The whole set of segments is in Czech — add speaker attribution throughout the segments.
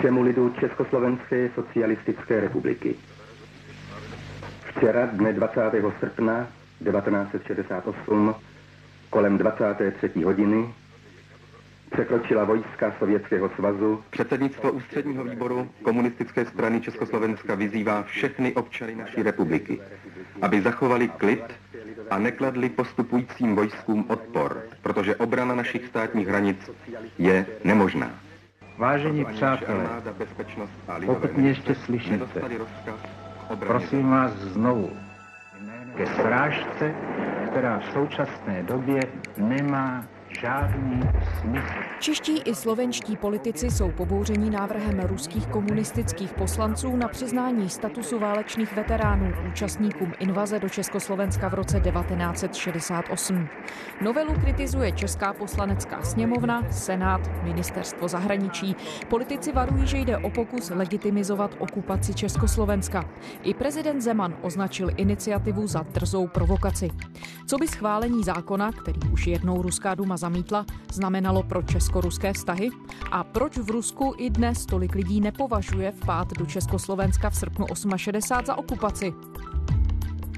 Speaker 1: všemu lidu Československé socialistické republiky. Včera, dne 20. srpna 1968, kolem 23. hodiny, překročila vojska Sovětského svazu.
Speaker 2: Předsednictvo ústředního výboru komunistické strany Československa vyzývá všechny občany naší republiky, aby zachovali klid a nekladli postupujícím vojskům odpor, protože obrana našich státních hranic je nemožná.
Speaker 3: Vážení přátelé, pokud mě ještě slyšíte, prosím vás znovu ke srážce, která v současné době nemá žádný smysl.
Speaker 4: Čeští i slovenští politici jsou pobouření návrhem ruských komunistických poslanců na přiznání statusu válečných veteránů účastníkům invaze do Československa v roce 1968. Novelu kritizuje Česká poslanecká sněmovna, Senát, Ministerstvo zahraničí. Politici varují, že jde o pokus legitimizovat okupaci Československa. I prezident Zeman označil iniciativu za drzou provokaci. Co by schválení zákona, který už jednou Ruská duma zamítla, znamenalo pro česko-ruské vztahy? A proč v Rusku i dnes tolik lidí nepovažuje vpád do Československa v srpnu 68 za okupaci?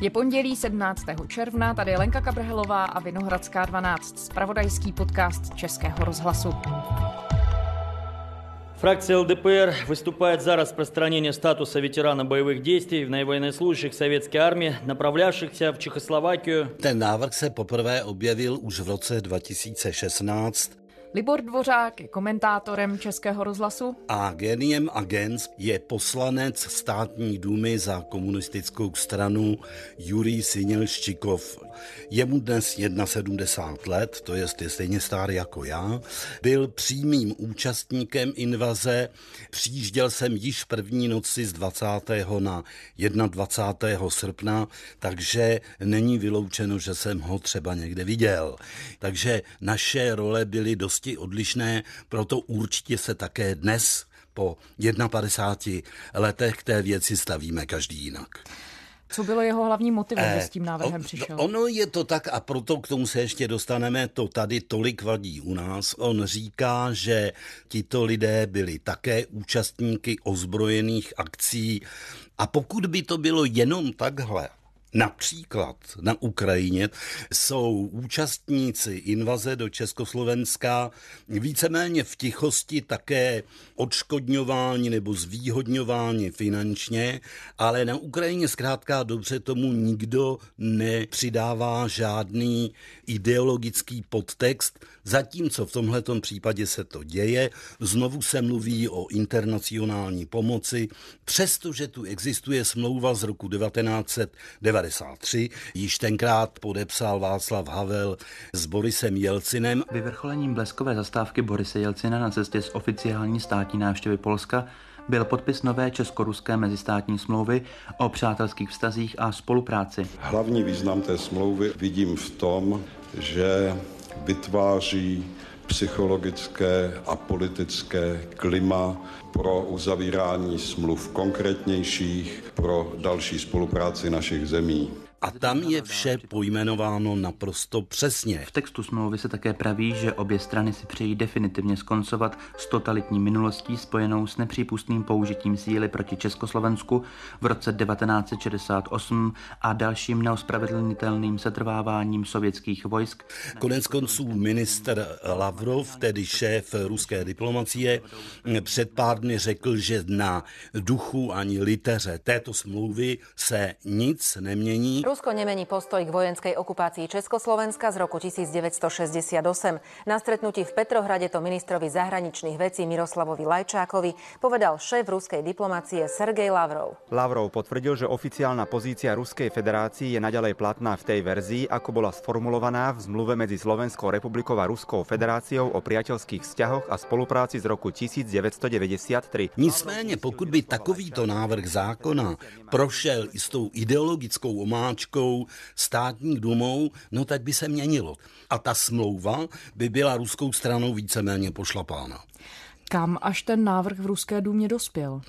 Speaker 4: Je pondělí 17. června, tady je Lenka Kabrhelová a Vinohradská 12, spravodajský podcast Českého rozhlasu.
Speaker 5: Фракция ЛДПР выступает за распространение статуса ветерана боевых действий в наивоеннослужащих советской армии, направлявшихся в Чехoslovákii.
Speaker 6: Ten návrh se poprvé objevil už v roce 2016
Speaker 4: Libor Dvořák je komentátorem Českého rozhlasu.
Speaker 6: A geniem agens je poslanec státní důmy za komunistickou stranu Jurij Sinelščikov. Je mu dnes 71 let, to je stejně starý jako já. Byl přímým účastníkem invaze. Přijížděl jsem již první noci z 20. na 21. srpna, takže není vyloučeno, že jsem ho třeba někde viděl. Takže naše role byly dosti odlišné, proto určitě se také dnes po 51 letech k té věci stavíme každý jinak.
Speaker 4: Co bylo jeho hlavním motivem, že s tím návrhem přišel?
Speaker 6: Ono je to tak a proto k tomu se ještě dostaneme, to tady tolik vadí u nás. On říká, že tito lidé byli také účastníky ozbrojených akcí a pokud by to bylo jenom takhle, Například na Ukrajině jsou účastníci invaze do Československa víceméně v tichosti také odškodňováni nebo zvýhodňováni finančně, ale na Ukrajině zkrátka dobře tomu nikdo nepřidává žádný ideologický podtext, zatímco v tomhletom případě se to děje. Znovu se mluví o internacionální pomoci, přestože tu existuje smlouva z roku 1990 1993. Již tenkrát podepsal Václav Havel s Borisem Jelcinem.
Speaker 7: Vyvrcholením bleskové zastávky Borise Jelcina na cestě z oficiální státní návštěvy Polska byl podpis nové česko-ruské mezistátní smlouvy o přátelských vztazích a spolupráci.
Speaker 8: Hlavní význam té smlouvy vidím v tom, že vytváří psychologické a politické klima pro uzavírání smluv konkrétnějších, pro další spolupráci našich zemí.
Speaker 6: A tam je vše pojmenováno naprosto přesně.
Speaker 7: V textu smlouvy se také praví, že obě strany si přejí definitivně skoncovat s totalitní minulostí spojenou s nepřípustným použitím síly proti Československu v roce 1968 a dalším neospravedlnitelným setrváváním sovětských vojsk.
Speaker 6: Konec konců minister Lavrov, tedy šéf ruské diplomacie, před pár dny řekl, že na duchu ani liteře této smlouvy se nic nemění.
Speaker 9: Rusko nemení postoj k vojenskej okupácii Československa z roku 1968. Na stretnutí v Petrohrade to ministrovi zahraničných vecí Miroslavovi Lajčákovi povedal šéf ruskej diplomácie Sergej Lavrov.
Speaker 10: Lavrov potvrdil, že oficiálna pozícia Ruskej federácii je naďalej platná v tej verzii, ako bola sformulovaná v zmluve medzi Slovenskou republikou a Ruskou federáciou o priateľských vzťahoch a spolupráci z roku 1993.
Speaker 6: Nicméně, pokud by takovýto návrh zákona prošel i s tou ideologickou omáčkou, Sněmovničkou, státní dumou, no tak by se měnilo. A ta smlouva by byla ruskou stranou víceméně pošlapána.
Speaker 4: Kam až ten návrh v ruské důmě dospěl?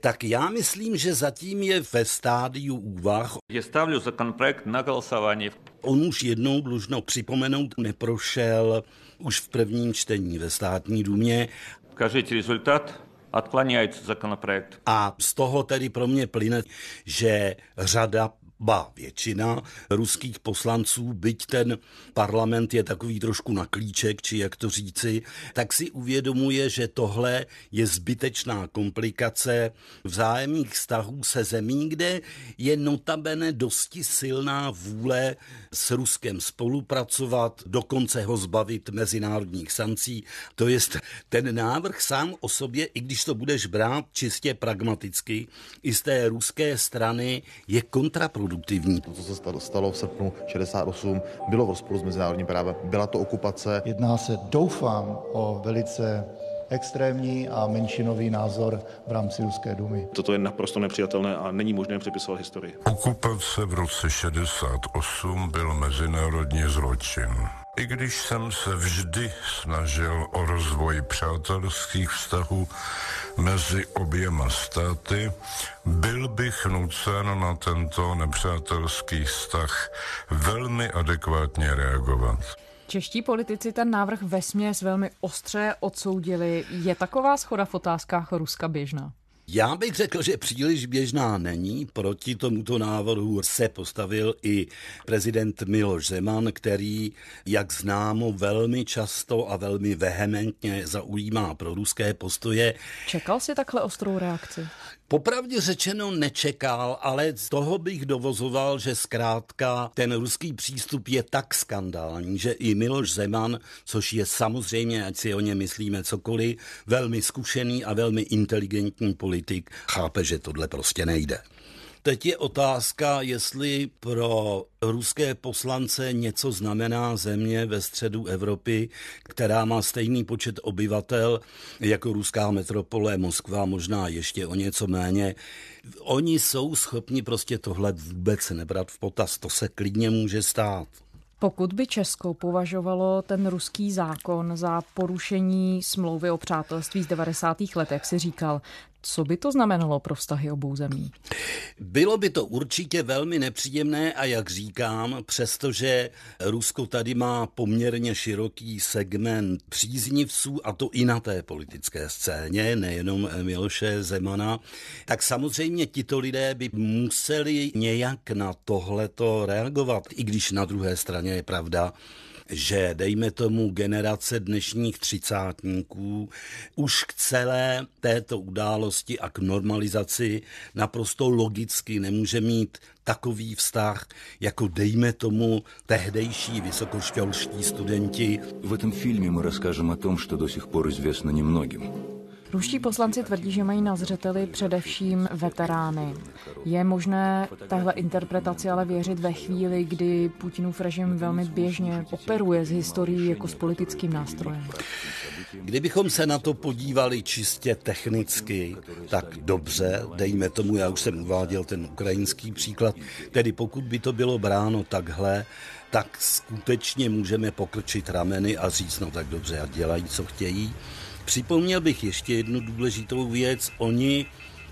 Speaker 6: Tak já myslím, že zatím je ve stádiu úvah.
Speaker 11: Je stavlю законопроект na hlasování.
Speaker 6: On už jednou dlužno připomenout neprošel už v prvním čtení ve státní důmě.
Speaker 11: Кажите результат. Отклоняется законопроект.
Speaker 6: A z toho tedy pro mě plyne, že řada ba většina ruských poslanců, byť ten parlament je takový trošku na klíček, či jak to říci, tak si uvědomuje, že tohle je zbytečná komplikace vzájemných vztahů se zemí, kde je notabene dosti silná vůle s Ruskem spolupracovat, dokonce ho zbavit mezinárodních sankcí. To je ten návrh sám o sobě, i když to budeš brát čistě pragmaticky, i z té ruské strany je kontraproduktivní kontraproduktivní.
Speaker 12: To, co se stalo v srpnu 68, bylo v rozporu s mezinárodním právem. Byla to okupace.
Speaker 13: Jedná se, doufám, o velice extrémní a menšinový názor v rámci Ruské dumy.
Speaker 14: Toto je naprosto nepřijatelné a není možné přepisovat historii.
Speaker 15: Okupace v roce 68 byl mezinárodní zločin. I když jsem se vždy snažil o rozvoj přátelských vztahů mezi oběma státy, byl bych nucen na tento nepřátelský vztah velmi adekvátně reagovat.
Speaker 4: Čeští politici ten návrh vesměs velmi ostře odsoudili. Je taková schoda v otázkách Ruska běžná?
Speaker 6: Já bych řekl, že příliš běžná není. Proti tomuto návrhu se postavil i prezident Miloš Zeman, který, jak známo, velmi často a velmi vehementně zaujímá pro ruské postoje.
Speaker 4: Čekal si takhle ostrou reakci?
Speaker 6: Popravdě řečeno nečekal, ale z toho bych dovozoval, že zkrátka ten ruský přístup je tak skandální, že i Miloš Zeman, což je samozřejmě, ať si o ně myslíme cokoliv, velmi zkušený a velmi inteligentní politik, chápe, že tohle prostě nejde. Teď je otázka, jestli pro ruské poslance něco znamená země ve středu Evropy, která má stejný počet obyvatel jako ruská metropole Moskva, možná ještě o něco méně. Oni jsou schopni prostě tohle vůbec nebrat v potaz. To se klidně může stát.
Speaker 4: Pokud by Česko považovalo ten ruský zákon za porušení smlouvy o přátelství z 90. let, jak si říkal, co by to znamenalo pro vztahy obou zemí?
Speaker 6: Bylo by to určitě velmi nepříjemné a jak říkám, přestože Rusko tady má poměrně široký segment příznivců a to i na té politické scéně, nejenom Miloše Zemana, tak samozřejmě tito lidé by museli nějak na tohleto reagovat, i když na druhé straně je pravda, že dejme tomu generace dnešních třicátníků už k celé této události a k normalizaci naprosto logicky nemůže mít takový vztah, jako dejme tomu tehdejší vysokoškolští studenti.
Speaker 16: V tom filmě my rozkážeme o tom, co do sих pор известно немногим.
Speaker 4: Ruští poslanci tvrdí, že mají na zřeteli především veterány. Je možné tahle interpretaci ale věřit ve chvíli, kdy Putinův režim velmi běžně operuje z historií jako s politickým nástrojem?
Speaker 6: Kdybychom se na to podívali čistě technicky, tak dobře, dejme tomu, já už jsem uváděl ten ukrajinský příklad, tedy pokud by to bylo bráno takhle, tak skutečně můžeme pokrčit rameny a říct, no tak dobře, a dělají, co chtějí. Připomněl bych ještě jednu důležitou věc. Oni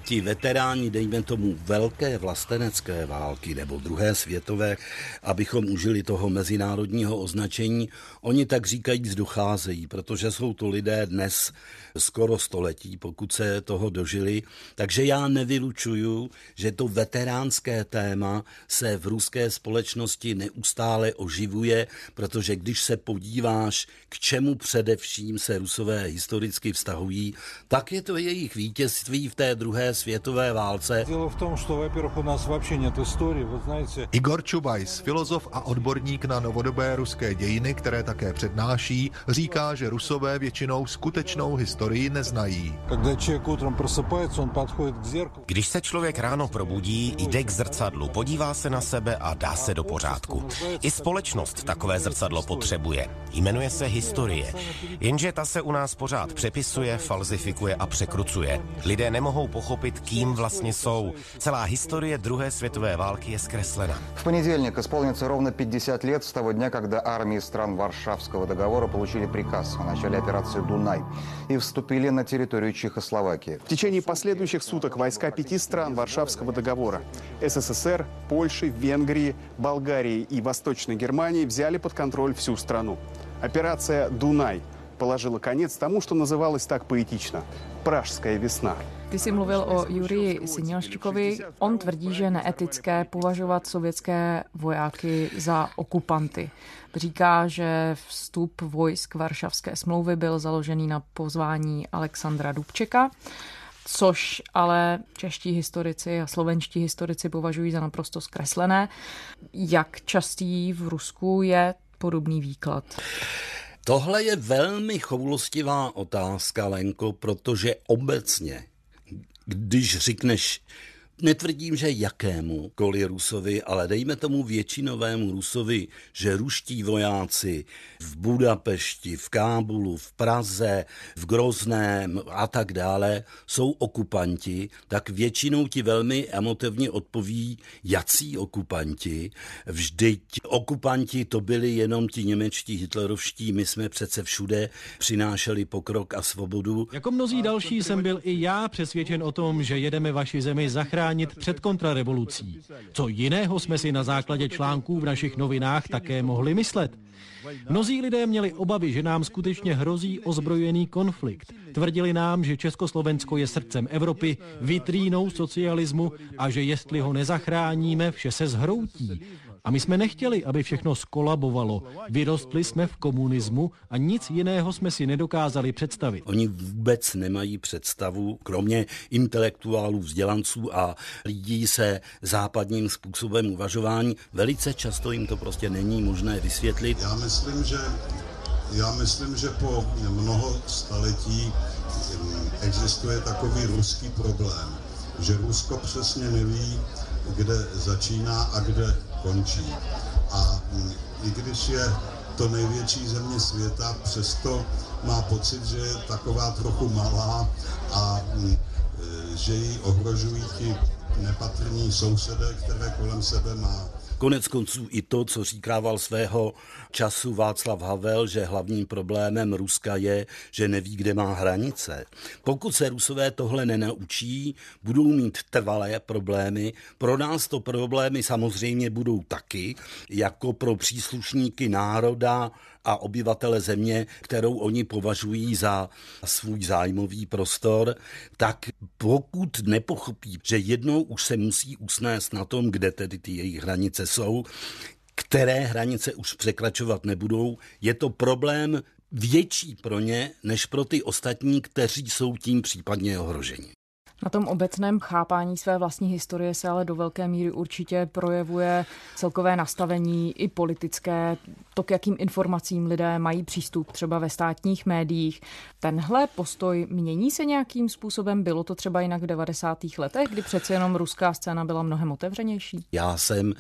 Speaker 6: ti veteráni, dejme tomu, velké vlastenecké války nebo druhé světové, abychom užili toho mezinárodního označení, oni tak říkajíc docházejí, protože jsou to lidé dnes skoro století, pokud se toho dožili. Takže já nevylučuju, že to veteránské téma se v ruské společnosti neustále oživuje, protože když se podíváš, k čemu především se rusové historicky vztahují, tak je to jejich vítězství v té druhé světové válce.
Speaker 17: Igor Čubajs, filozof a odborník na novodobé ruské dějiny, které také přednáší, říká, že rusové většinou skutečnou historii neznají.
Speaker 18: Když se člověk ráno probudí, jde k zrcadlu, podívá se na sebe a dá se do pořádku. I společnost takové zrcadlo potřebuje. Jmenuje se historie. Jenže ta se u nás pořád přepisuje, falzifikuje a překrucuje. Lidé nemohou pochopit, kým vlastně jsou. Celá historie druhé světové války je zkreslena.
Speaker 19: V понедельник исполнится ровно 50 лет с того дня, когда армии стран Варшавского договора получили приказ о начале операции «Дунай» и вступили на территорию Чехословакии.
Speaker 20: В течение последующих суток войска пяти стран Варшавского договора – СССР, Польши, Венгрии, Болгарии и Восточной Германии – взяли под контроль всю страну. Операция «Дунай» – положила конец тому, что называлось так поэтично – «Пражская весна».
Speaker 4: Ty jsi mluvil o Jurii Sinělščikovi. On tvrdí, že je neetické považovat sovětské vojáky za okupanty. Říká, že vstup vojsk Varšavské smlouvy byl založený na pozvání Alexandra Dubčeka což ale čeští historici a slovenští historici považují za naprosto zkreslené. Jak častý v Rusku je podobný výklad?
Speaker 6: Tohle je velmi choulostivá otázka, Lenko, protože obecně, když řekneš Netvrdím, že jakému koli Rusovi, ale dejme tomu většinovému Rusovi, že ruští vojáci v Budapešti, v Kábulu, v Praze, v Grozném a tak dále jsou okupanti, tak většinou ti velmi emotivně odpoví, jací okupanti. Vždyť okupanti to byli jenom ti němečtí hitlerovští, my jsme přece všude přinášeli pokrok a svobodu.
Speaker 21: Jako mnozí další jsem byl i já přesvědčen o tom, že jedeme vaši zemi zachránit zachránit před kontrarevolucí. Co jiného jsme si na základě článků v našich novinách také mohli myslet? Mnozí lidé měli obavy, že nám skutečně hrozí ozbrojený konflikt. Tvrdili nám, že Československo je srdcem Evropy, vitrínou socialismu a že jestli ho nezachráníme, vše se zhroutí. A my jsme nechtěli, aby všechno skolabovalo. Vyrostli jsme v komunismu a nic jiného jsme si nedokázali představit.
Speaker 6: Oni vůbec nemají představu, kromě intelektuálů, vzdělanců a lidí se západním způsobem uvažování. Velice často jim to prostě není možné vysvětlit.
Speaker 8: Já myslím, že, já myslím, že po mnoho staletí existuje takový ruský problém, že Rusko přesně neví, kde začíná a kde končí. A mm, i když je to největší země světa, přesto má pocit, že je taková trochu malá a mm, e, že ji ohrožují ti nepatrní sousedé, které kolem sebe má.
Speaker 6: Konec konců i to, co říkával svého času Václav Havel, že hlavním problémem Ruska je, že neví, kde má hranice. Pokud se Rusové tohle nenaučí, budou mít trvalé problémy. Pro nás to problémy samozřejmě budou taky, jako pro příslušníky národa, a obyvatele země, kterou oni považují za svůj zájmový prostor, tak pokud nepochopí, že jednou už se musí usnést na tom, kde tedy ty jejich hranice jsou, které hranice už překračovat nebudou, je to problém větší pro ně, než pro ty ostatní, kteří jsou tím případně ohroženi.
Speaker 4: Na tom obecném chápání své vlastní historie se ale do velké míry určitě projevuje celkové nastavení i politické, to, k jakým informacím lidé mají přístup třeba ve státních médiích. Tenhle postoj mění se nějakým způsobem? Bylo to třeba jinak v 90. letech, kdy přece jenom ruská scéna byla mnohem otevřenější?
Speaker 6: Já jsem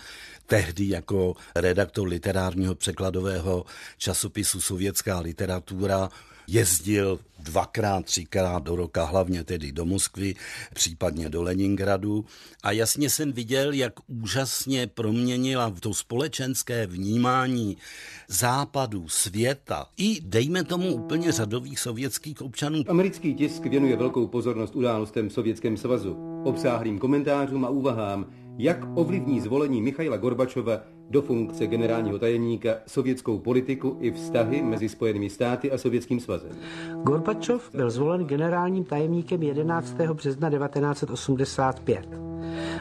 Speaker 6: tehdy jako redaktor literárního překladového časopisu Sovětská literatura jezdil dvakrát, třikrát do roka, hlavně tedy do Moskvy, případně do Leningradu. A jasně jsem viděl, jak úžasně proměnila to společenské vnímání západu, světa i, dejme tomu, úplně řadových sovětských občanů.
Speaker 22: Americký tisk věnuje velkou pozornost událostem v Sovětském svazu, obsáhlým komentářům a úvahám, jak ovlivní zvolení Michaila Gorbačova do funkce generálního tajemníka sovětskou politiku i vztahy mezi Spojenými státy a Sovětským svazem.
Speaker 23: Gorbačov byl zvolen generálním tajemníkem 11. března 1985.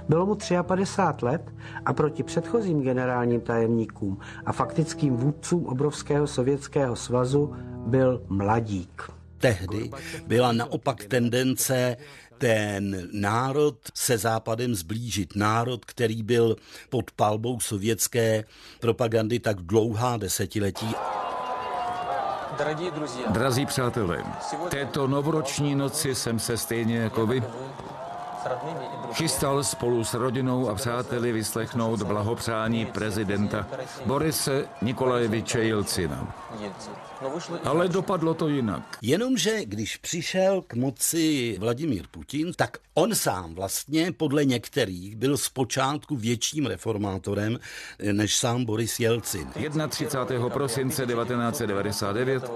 Speaker 23: Bylo mu 53 let a proti předchozím generálním tajemníkům a faktickým vůdcům obrovského sovětského svazu byl mladík.
Speaker 6: Tehdy byla naopak tendence ten národ se západem zblížit. Národ, který byl pod palbou sovětské propagandy tak dlouhá desetiletí.
Speaker 24: Drazí přátelé, této novoroční noci jsem se stejně jako vy chystal spolu s rodinou a přáteli vyslechnout blahopřání prezidenta Borise Nikolajeviče Jelcina. Ale dopadlo to jinak.
Speaker 6: Jenomže když přišel k moci Vladimír Putin, tak on sám vlastně podle některých byl zpočátku větším reformátorem než sám Boris Jelcin.
Speaker 24: 31. prosince 1999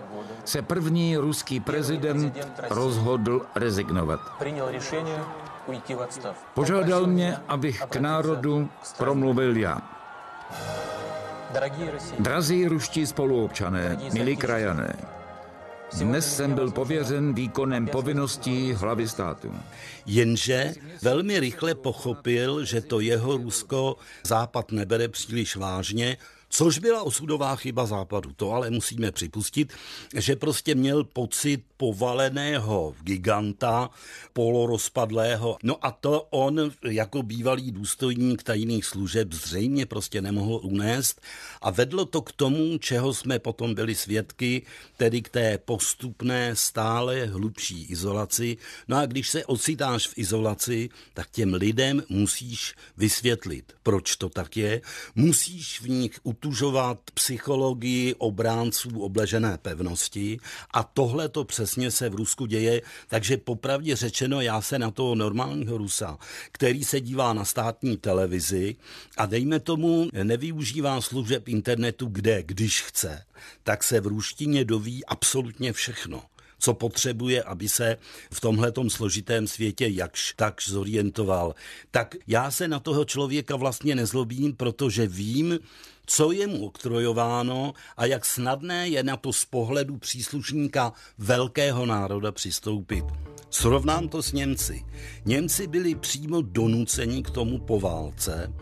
Speaker 24: se první ruský prezident rozhodl rezignovat. Požádal mě, abych k národu promluvil já. Drazí ruští spoluobčané, milí krajané, Dnes jsem byl pověřen výkonem povinností hlavy státu.
Speaker 6: Jenže velmi rychle pochopil, že to jeho Rusko Západ nebere příliš vážně Což byla osudová chyba západu. To ale musíme připustit, že prostě měl pocit povaleného giganta, polorozpadlého. No a to on jako bývalý důstojník tajných služeb zřejmě prostě nemohl unést a vedlo to k tomu, čeho jsme potom byli svědky, tedy k té postupné, stále hlubší izolaci. No a když se ocitáš v izolaci, tak těm lidem musíš vysvětlit, proč to tak je. Musíš v nich utužovat psychologii obránců obležené pevnosti. A tohle to přesně se v Rusku děje, takže popravdě řečeno já se na toho normálního Rusa, který se dívá na státní televizi a dejme tomu nevyužívá služeb internetu kde, když chce, tak se v ruštině doví absolutně všechno co potřebuje, aby se v tomhletom složitém světě jakž takž zorientoval. Tak já se na toho člověka vlastně nezlobím, protože vím, co je mu oktrojováno a jak snadné je na to z pohledu příslušníka velkého národa přistoupit. Srovnám to s Němci. Němci byli přímo donuceni k tomu po válce,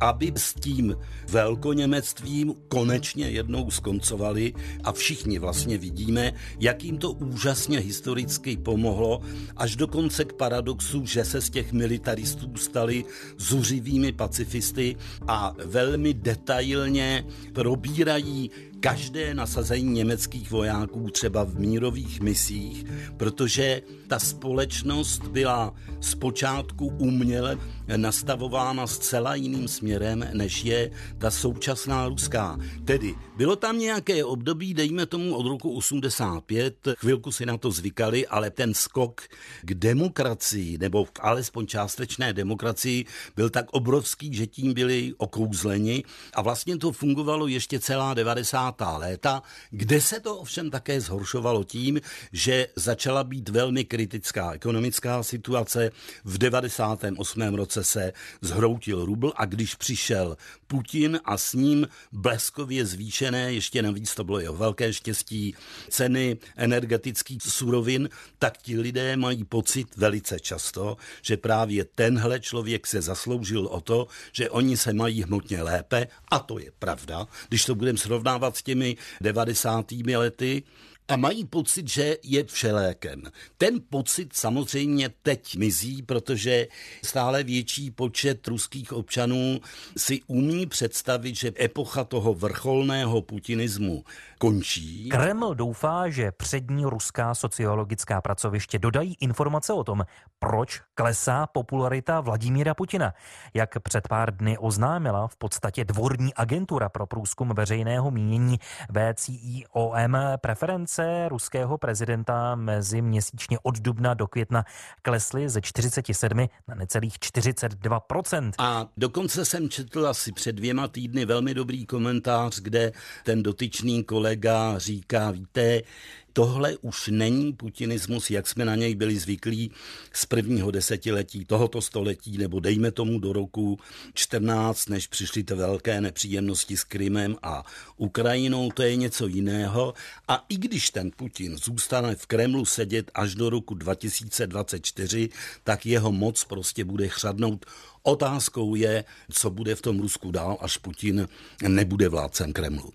Speaker 6: aby s tím velkoněmectvím konečně jednou skoncovali a všichni vlastně vidíme, jak jim to úžasně historicky pomohlo, až dokonce k paradoxu, že se z těch militaristů stali zuřivými pacifisty a velmi detailně probírají každé nasazení německých vojáků třeba v mírových misích, protože ta společnost byla zpočátku uměle nastavována zcela jiným směrem, než je ta současná ruská. Tedy bylo tam nějaké období, dejme tomu od roku 85, chvilku si na to zvykali, ale ten skok k demokracii, nebo k alespoň částečné demokracii, byl tak obrovský, že tím byli okouzleni a vlastně to fungovalo ještě celá 90. léta, kde se to ovšem také zhoršovalo tím, že začala být velmi kritická ekonomická situace. V 98. roce se zhroutil rubl a když přišel Putin a s ním bleskově zvýšené, ještě navíc to bylo jeho velké štěstí, ceny energetických surovin, tak ti lidé mají pocit velice často, že právě tenhle člověk se zasloužil o to, že oni se mají hmotně lépe a to je pravda. Když to budeme srovnávat s těmi 90. lety, a mají pocit, že je všelékem. Ten pocit samozřejmě teď mizí, protože stále větší počet ruských občanů si umí představit, že epocha toho vrcholného putinismu končí.
Speaker 25: Kreml doufá, že přední ruská sociologická pracoviště dodají informace o tom, proč klesá popularita Vladimíra Putina. Jak před pár dny oznámila v podstatě dvorní agentura pro průzkum veřejného mínění VCIOM preference ruského prezidenta mezi měsíčně od dubna do května klesly ze 47 na necelých 42%
Speaker 6: A dokonce jsem četl asi před dvěma týdny velmi dobrý komentář, kde ten dotyčný kolega říká, víte, tohle už není putinismus, jak jsme na něj byli zvyklí z prvního desetiletí tohoto století, nebo dejme tomu do roku 14, než přišly ty velké nepříjemnosti s Krymem a Ukrajinou, to je něco jiného. A i když ten Putin zůstane v Kremlu sedět až do roku 2024, tak jeho moc prostě bude chřadnout. Otázkou je, co bude v tom Rusku dál, až Putin nebude vládcem Kremlu.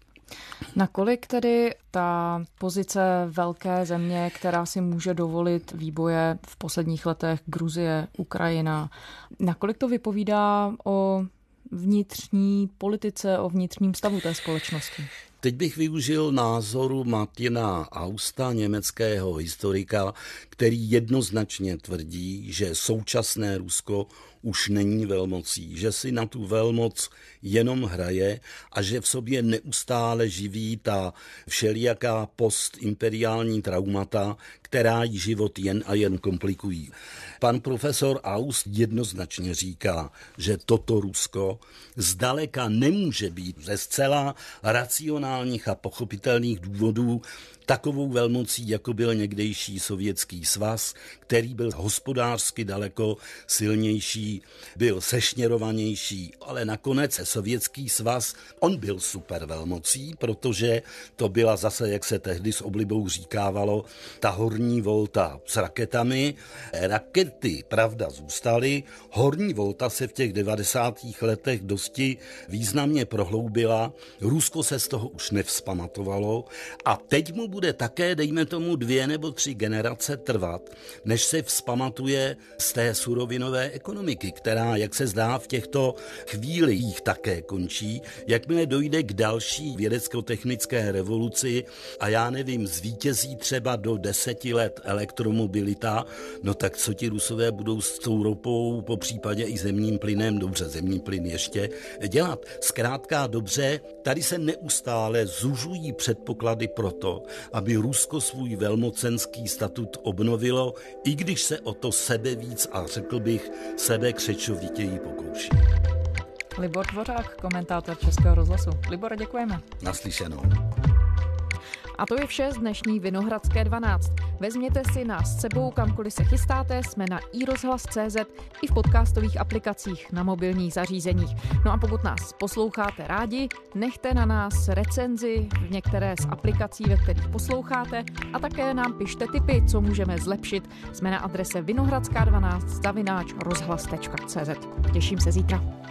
Speaker 4: Nakolik tedy ta pozice velké země, která si může dovolit výboje v posledních letech Gruzie, Ukrajina, nakolik to vypovídá o vnitřní politice, o vnitřním stavu té společnosti?
Speaker 6: Teď bych využil názoru Martina Austa, německého historika, který jednoznačně tvrdí, že současné Rusko už není velmocí, že si na tu velmoc jenom hraje a že v sobě neustále živí ta všelijaká postimperiální traumata, která jí život jen a jen komplikují. Pan profesor Aust jednoznačně říká, že toto Rusko zdaleka nemůže být ze zcela racionální racionálních a pochopitelných důvodů takovou velmocí, jako byl někdejší sovětský svaz, který byl hospodářsky daleko silnější, byl sešněrovanější, ale nakonec sovětský svaz, on byl super velmocí, protože to byla zase, jak se tehdy s oblibou říkávalo, ta horní volta s raketami. Rakety, pravda, zůstaly, horní volta se v těch 90. letech dosti významně prohloubila, Rusko se z toho už nevzpamatovalo a teď mu bude také, dejme tomu, dvě nebo tři generace trvat, než se vzpamatuje z té surovinové ekonomiky, která, jak se zdá, v těchto chvílích také končí. Jakmile dojde k další vědecko-technické revoluci a já nevím, zvítězí třeba do deseti let elektromobilita, no tak co ti rusové budou s tou ropou, po případě i zemním plynem, dobře, zemní plyn ještě, dělat. Zkrátka dobře, tady se neustále zužují předpoklady pro to, aby Rusko svůj velmocenský statut obnovilo, i když se o to sebe víc a řekl bych sebe křečovitěji pokouší.
Speaker 4: Libor Dvořák, komentátor Českého rozhlasu. Libor, děkujeme.
Speaker 6: Naslyšenou.
Speaker 4: A to je vše z dnešní Vinohradské 12. Vezměte si nás s sebou, kamkoliv se chystáte, jsme na iRozhlas.cz i v podcastových aplikacích na mobilních zařízeních. No a pokud nás posloucháte rádi, nechte na nás recenzi v některé z aplikací, ve kterých posloucháte a také nám pište tipy, co můžeme zlepšit. Jsme na adrese vinohradská12 zavináč rozhlas.cz. Těším se zítra.